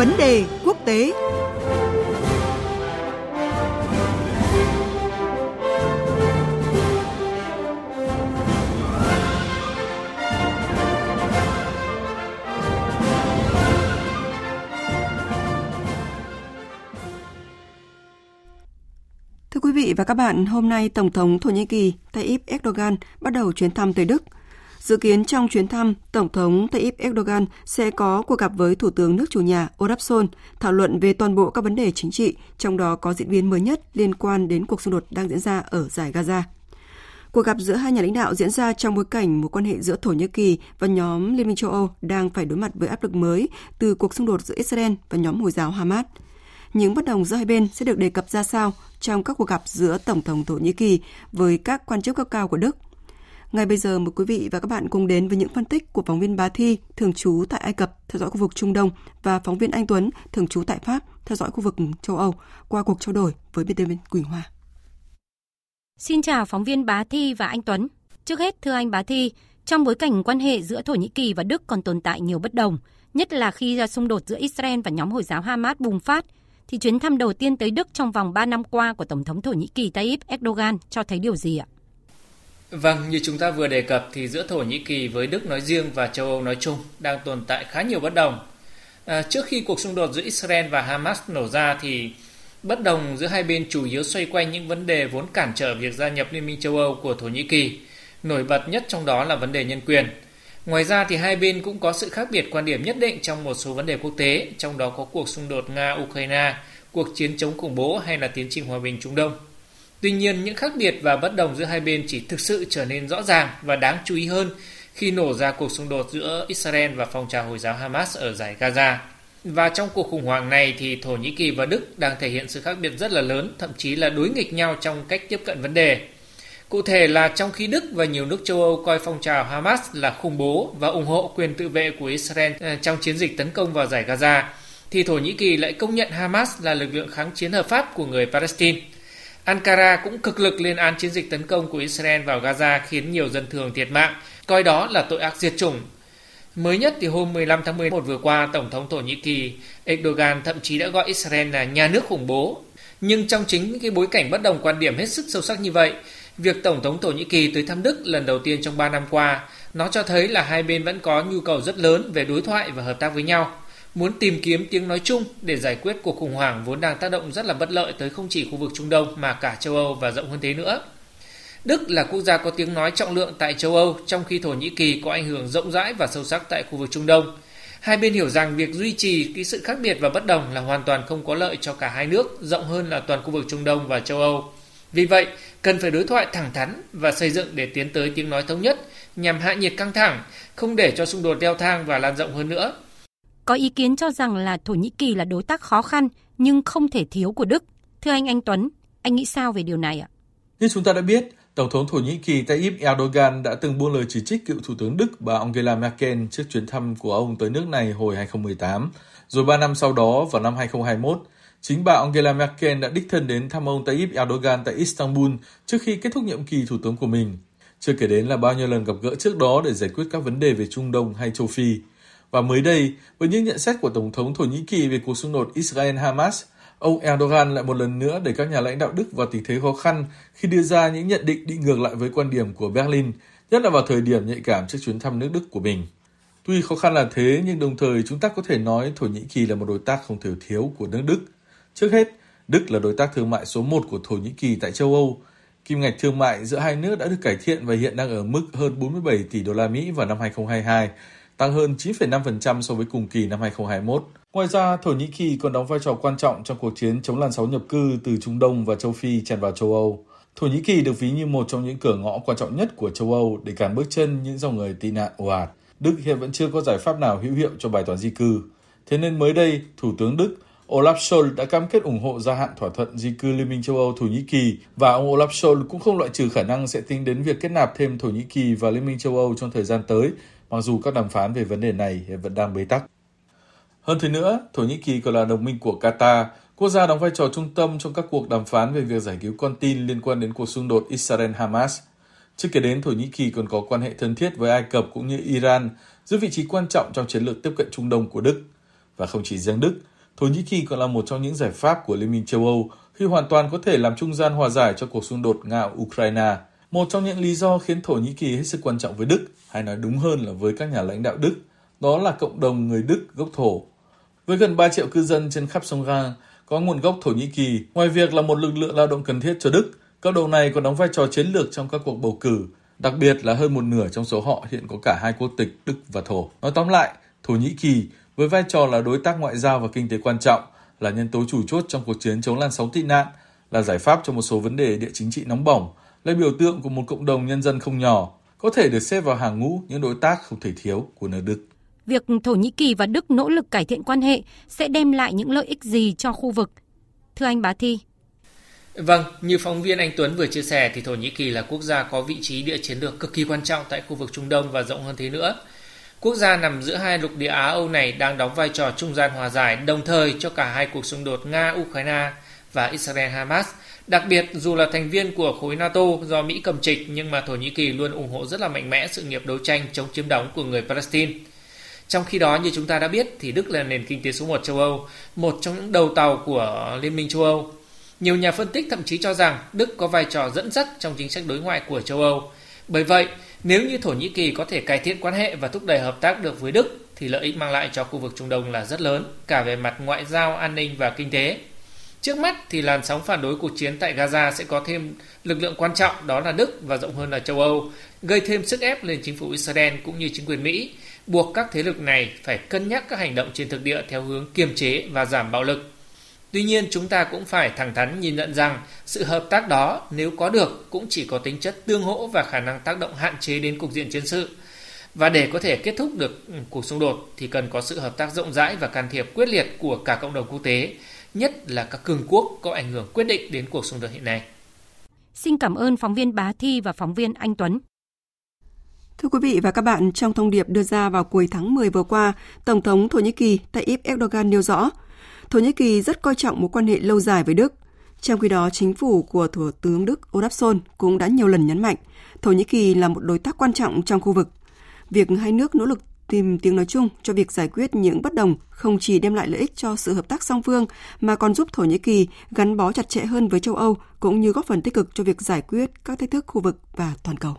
Vấn đề quốc tế Thưa quý vị và các bạn, hôm nay Tổng thống Thổ Nhĩ Kỳ Tayyip Erdogan bắt đầu chuyến thăm tới Đức. Dự kiến trong chuyến thăm, Tổng thống Tayyip Erdogan sẽ có cuộc gặp với Thủ tướng nước chủ nhà Olaf Scholz, thảo luận về toàn bộ các vấn đề chính trị, trong đó có diễn biến mới nhất liên quan đến cuộc xung đột đang diễn ra ở giải Gaza. Cuộc gặp giữa hai nhà lãnh đạo diễn ra trong bối cảnh mối quan hệ giữa Thổ Nhĩ Kỳ và nhóm Liên minh châu Âu đang phải đối mặt với áp lực mới từ cuộc xung đột giữa Israel và nhóm Hồi giáo Hamas. Những bất đồng giữa hai bên sẽ được đề cập ra sao trong các cuộc gặp giữa Tổng thống Thổ Nhĩ Kỳ với các quan chức cấp cao của Đức. Ngay bây giờ mời quý vị và các bạn cùng đến với những phân tích của phóng viên Bá Thi, thường trú tại Ai Cập, theo dõi khu vực Trung Đông và phóng viên Anh Tuấn, thường trú tại Pháp, theo dõi khu vực châu Âu qua cuộc trao đổi với biên tập viên Quỳnh Hoa. Xin chào phóng viên Bá Thi và anh Tuấn. Trước hết, thưa anh Bá Thi, trong bối cảnh quan hệ giữa Thổ Nhĩ Kỳ và Đức còn tồn tại nhiều bất đồng, nhất là khi xung đột giữa Israel và nhóm Hồi giáo Hamas bùng phát – thì chuyến thăm đầu tiên tới Đức trong vòng 3 năm qua của Tổng thống Thổ Nhĩ Kỳ Tayyip Erdogan cho thấy điều gì ạ? Vâng, như chúng ta vừa đề cập thì giữa Thổ Nhĩ Kỳ với Đức nói riêng và châu Âu nói chung đang tồn tại khá nhiều bất đồng. À, trước khi cuộc xung đột giữa Israel và Hamas nổ ra thì bất đồng giữa hai bên chủ yếu xoay quanh những vấn đề vốn cản trở việc gia nhập Liên minh châu Âu của Thổ Nhĩ Kỳ. Nổi bật nhất trong đó là vấn đề nhân quyền. Ngoài ra thì hai bên cũng có sự khác biệt quan điểm nhất định trong một số vấn đề quốc tế, trong đó có cuộc xung đột Nga-Ukraine, cuộc chiến chống khủng bố hay là tiến trình hòa bình Trung Đông. Tuy nhiên, những khác biệt và bất đồng giữa hai bên chỉ thực sự trở nên rõ ràng và đáng chú ý hơn khi nổ ra cuộc xung đột giữa Israel và phong trào Hồi giáo Hamas ở giải Gaza. Và trong cuộc khủng hoảng này thì Thổ Nhĩ Kỳ và Đức đang thể hiện sự khác biệt rất là lớn, thậm chí là đối nghịch nhau trong cách tiếp cận vấn đề. Cụ thể là trong khi Đức và nhiều nước châu Âu coi phong trào Hamas là khủng bố và ủng hộ quyền tự vệ của Israel ờ, trong chiến dịch tấn công vào giải Gaza, thì Thổ Nhĩ Kỳ lại công nhận Hamas là lực lượng kháng chiến hợp pháp của người Palestine. Ankara cũng cực lực lên án chiến dịch tấn công của Israel vào Gaza khiến nhiều dân thường thiệt mạng, coi đó là tội ác diệt chủng. Mới nhất thì hôm 15 tháng 11 vừa qua, Tổng thống Thổ Nhĩ Kỳ Erdogan thậm chí đã gọi Israel là nhà nước khủng bố. Nhưng trong chính cái bối cảnh bất đồng quan điểm hết sức sâu sắc như vậy, Việc Tổng thống Thổ Nhĩ Kỳ tới thăm Đức lần đầu tiên trong 3 năm qua, nó cho thấy là hai bên vẫn có nhu cầu rất lớn về đối thoại và hợp tác với nhau, muốn tìm kiếm tiếng nói chung để giải quyết cuộc khủng hoảng vốn đang tác động rất là bất lợi tới không chỉ khu vực Trung Đông mà cả châu Âu và rộng hơn thế nữa. Đức là quốc gia có tiếng nói trọng lượng tại châu Âu, trong khi Thổ Nhĩ Kỳ có ảnh hưởng rộng rãi và sâu sắc tại khu vực Trung Đông. Hai bên hiểu rằng việc duy trì cái sự khác biệt và bất đồng là hoàn toàn không có lợi cho cả hai nước, rộng hơn là toàn khu vực Trung Đông và châu Âu. Vì vậy, cần phải đối thoại thẳng thắn và xây dựng để tiến tới tiếng nói thống nhất nhằm hạ nhiệt căng thẳng, không để cho xung đột leo thang và lan rộng hơn nữa. Có ý kiến cho rằng là Thổ Nhĩ Kỳ là đối tác khó khăn nhưng không thể thiếu của Đức. Thưa anh Anh Tuấn, anh nghĩ sao về điều này ạ? Như chúng ta đã biết, Tổng thống Thổ Nhĩ Kỳ Tayyip Erdogan đã từng buông lời chỉ trích cựu Thủ tướng Đức bà Angela Merkel trước chuyến thăm của ông tới nước này hồi 2018. Rồi 3 năm sau đó, vào năm 2021, Chính bà Angela Merkel đã đích thân đến thăm ông Tayyip Erdogan tại Istanbul trước khi kết thúc nhiệm kỳ thủ tướng của mình. Chưa kể đến là bao nhiêu lần gặp gỡ trước đó để giải quyết các vấn đề về Trung Đông hay châu Phi. Và mới đây, với những nhận xét của Tổng thống Thổ Nhĩ Kỳ về cuộc xung đột Israel-Hamas, ông Erdogan lại một lần nữa để các nhà lãnh đạo Đức vào tình thế khó khăn khi đưa ra những nhận định đi ngược lại với quan điểm của Berlin, nhất là vào thời điểm nhạy cảm trước chuyến thăm nước Đức của mình. Tuy khó khăn là thế, nhưng đồng thời chúng ta có thể nói Thổ Nhĩ Kỳ là một đối tác không thể thiếu của nước Đức – Trước hết, Đức là đối tác thương mại số 1 của Thổ Nhĩ Kỳ tại châu Âu. Kim ngạch thương mại giữa hai nước đã được cải thiện và hiện đang ở mức hơn 47 tỷ đô la Mỹ vào năm 2022, tăng hơn 9,5% so với cùng kỳ năm 2021. Ngoài ra, Thổ Nhĩ Kỳ còn đóng vai trò quan trọng trong cuộc chiến chống làn sóng nhập cư từ Trung Đông và châu Phi tràn vào châu Âu. Thổ Nhĩ Kỳ được ví như một trong những cửa ngõ quan trọng nhất của châu Âu để cản bước chân những dòng người tị nạn ồ ạt. Đức hiện vẫn chưa có giải pháp nào hữu hiệu cho bài toán di cư. Thế nên mới đây, Thủ tướng Đức Olaf Scholz đã cam kết ủng hộ gia hạn thỏa thuận di cư Liên minh châu Âu Thổ Nhĩ Kỳ và ông Olaf Scholz cũng không loại trừ khả năng sẽ tính đến việc kết nạp thêm Thổ Nhĩ Kỳ và Liên minh châu Âu trong thời gian tới, mặc dù các đàm phán về vấn đề này vẫn đang bế tắc. Hơn thế nữa, Thổ Nhĩ Kỳ còn là đồng minh của Qatar, quốc gia đóng vai trò trung tâm trong các cuộc đàm phán về việc giải cứu con tin liên quan đến cuộc xung đột Israel-Hamas. Chưa kể đến, Thổ Nhĩ Kỳ còn có quan hệ thân thiết với Ai Cập cũng như Iran, giữ vị trí quan trọng trong chiến lược tiếp cận Trung Đông của Đức – Và không chỉ riêng Đức, Thổ Nhĩ Kỳ còn là một trong những giải pháp của Liên minh châu Âu khi hoàn toàn có thể làm trung gian hòa giải cho cuộc xung đột Nga-Ukraine. Một trong những lý do khiến Thổ Nhĩ Kỳ hết sức quan trọng với Đức, hay nói đúng hơn là với các nhà lãnh đạo Đức, đó là cộng đồng người Đức gốc Thổ. Với gần 3 triệu cư dân trên khắp sông Rang, có nguồn gốc Thổ Nhĩ Kỳ, ngoài việc là một lực lượng lao động cần thiết cho Đức, cộng đồng này còn đóng vai trò chiến lược trong các cuộc bầu cử, đặc biệt là hơn một nửa trong số họ hiện có cả hai quốc tịch Đức và Thổ. Nói tóm lại, Thổ Nhĩ Kỳ với vai trò là đối tác ngoại giao và kinh tế quan trọng, là nhân tố chủ chốt trong cuộc chiến chống làn sóng tị nạn, là giải pháp cho một số vấn đề địa chính trị nóng bỏng, là biểu tượng của một cộng đồng nhân dân không nhỏ, có thể được xếp vào hàng ngũ những đối tác không thể thiếu của nước Đức. Việc Thổ Nhĩ Kỳ và Đức nỗ lực cải thiện quan hệ sẽ đem lại những lợi ích gì cho khu vực? Thưa anh Bá Thi. Vâng, như phóng viên Anh Tuấn vừa chia sẻ thì Thổ Nhĩ Kỳ là quốc gia có vị trí địa chiến lược cực kỳ quan trọng tại khu vực Trung Đông và rộng hơn thế nữa. Quốc gia nằm giữa hai lục địa Á Âu này đang đóng vai trò trung gian hòa giải đồng thời cho cả hai cuộc xung đột Nga-Ukraine và Israel-Hamas. Đặc biệt, dù là thành viên của khối NATO do Mỹ cầm trịch nhưng mà Thổ Nhĩ Kỳ luôn ủng hộ rất là mạnh mẽ sự nghiệp đấu tranh chống chiếm đóng của người Palestine. Trong khi đó, như chúng ta đã biết, thì Đức là nền kinh tế số 1 châu Âu, một trong những đầu tàu của Liên minh châu Âu. Nhiều nhà phân tích thậm chí cho rằng Đức có vai trò dẫn dắt trong chính sách đối ngoại của châu Âu. Bởi vậy, nếu như Thổ Nhĩ Kỳ có thể cải thiện quan hệ và thúc đẩy hợp tác được với Đức thì lợi ích mang lại cho khu vực Trung Đông là rất lớn, cả về mặt ngoại giao, an ninh và kinh tế. Trước mắt thì làn sóng phản đối cuộc chiến tại Gaza sẽ có thêm lực lượng quan trọng đó là Đức và rộng hơn là châu Âu, gây thêm sức ép lên chính phủ Israel cũng như chính quyền Mỹ, buộc các thế lực này phải cân nhắc các hành động trên thực địa theo hướng kiềm chế và giảm bạo lực. Tuy nhiên, chúng ta cũng phải thẳng thắn nhìn nhận rằng sự hợp tác đó nếu có được cũng chỉ có tính chất tương hỗ và khả năng tác động hạn chế đến cục diện chiến sự. Và để có thể kết thúc được ừ, cuộc xung đột thì cần có sự hợp tác rộng rãi và can thiệp quyết liệt của cả cộng đồng quốc tế, nhất là các cường quốc có ảnh hưởng quyết định đến cuộc xung đột hiện nay. Xin cảm ơn phóng viên Bá Thi và phóng viên Anh Tuấn. Thưa quý vị và các bạn, trong thông điệp đưa ra vào cuối tháng 10 vừa qua, Tổng thống Thổ Nhĩ Kỳ Tayyip Erdogan nêu rõ, Thổ Nhĩ Kỳ rất coi trọng mối quan hệ lâu dài với Đức. Trong khi đó, chính phủ của Thủ tướng Đức Olaf Scholz cũng đã nhiều lần nhấn mạnh Thổ Nhĩ Kỳ là một đối tác quan trọng trong khu vực. Việc hai nước nỗ lực tìm tiếng nói chung cho việc giải quyết những bất đồng không chỉ đem lại lợi ích cho sự hợp tác song phương, mà còn giúp Thổ Nhĩ Kỳ gắn bó chặt chẽ hơn với châu Âu, cũng như góp phần tích cực cho việc giải quyết các thách thức khu vực và toàn cầu.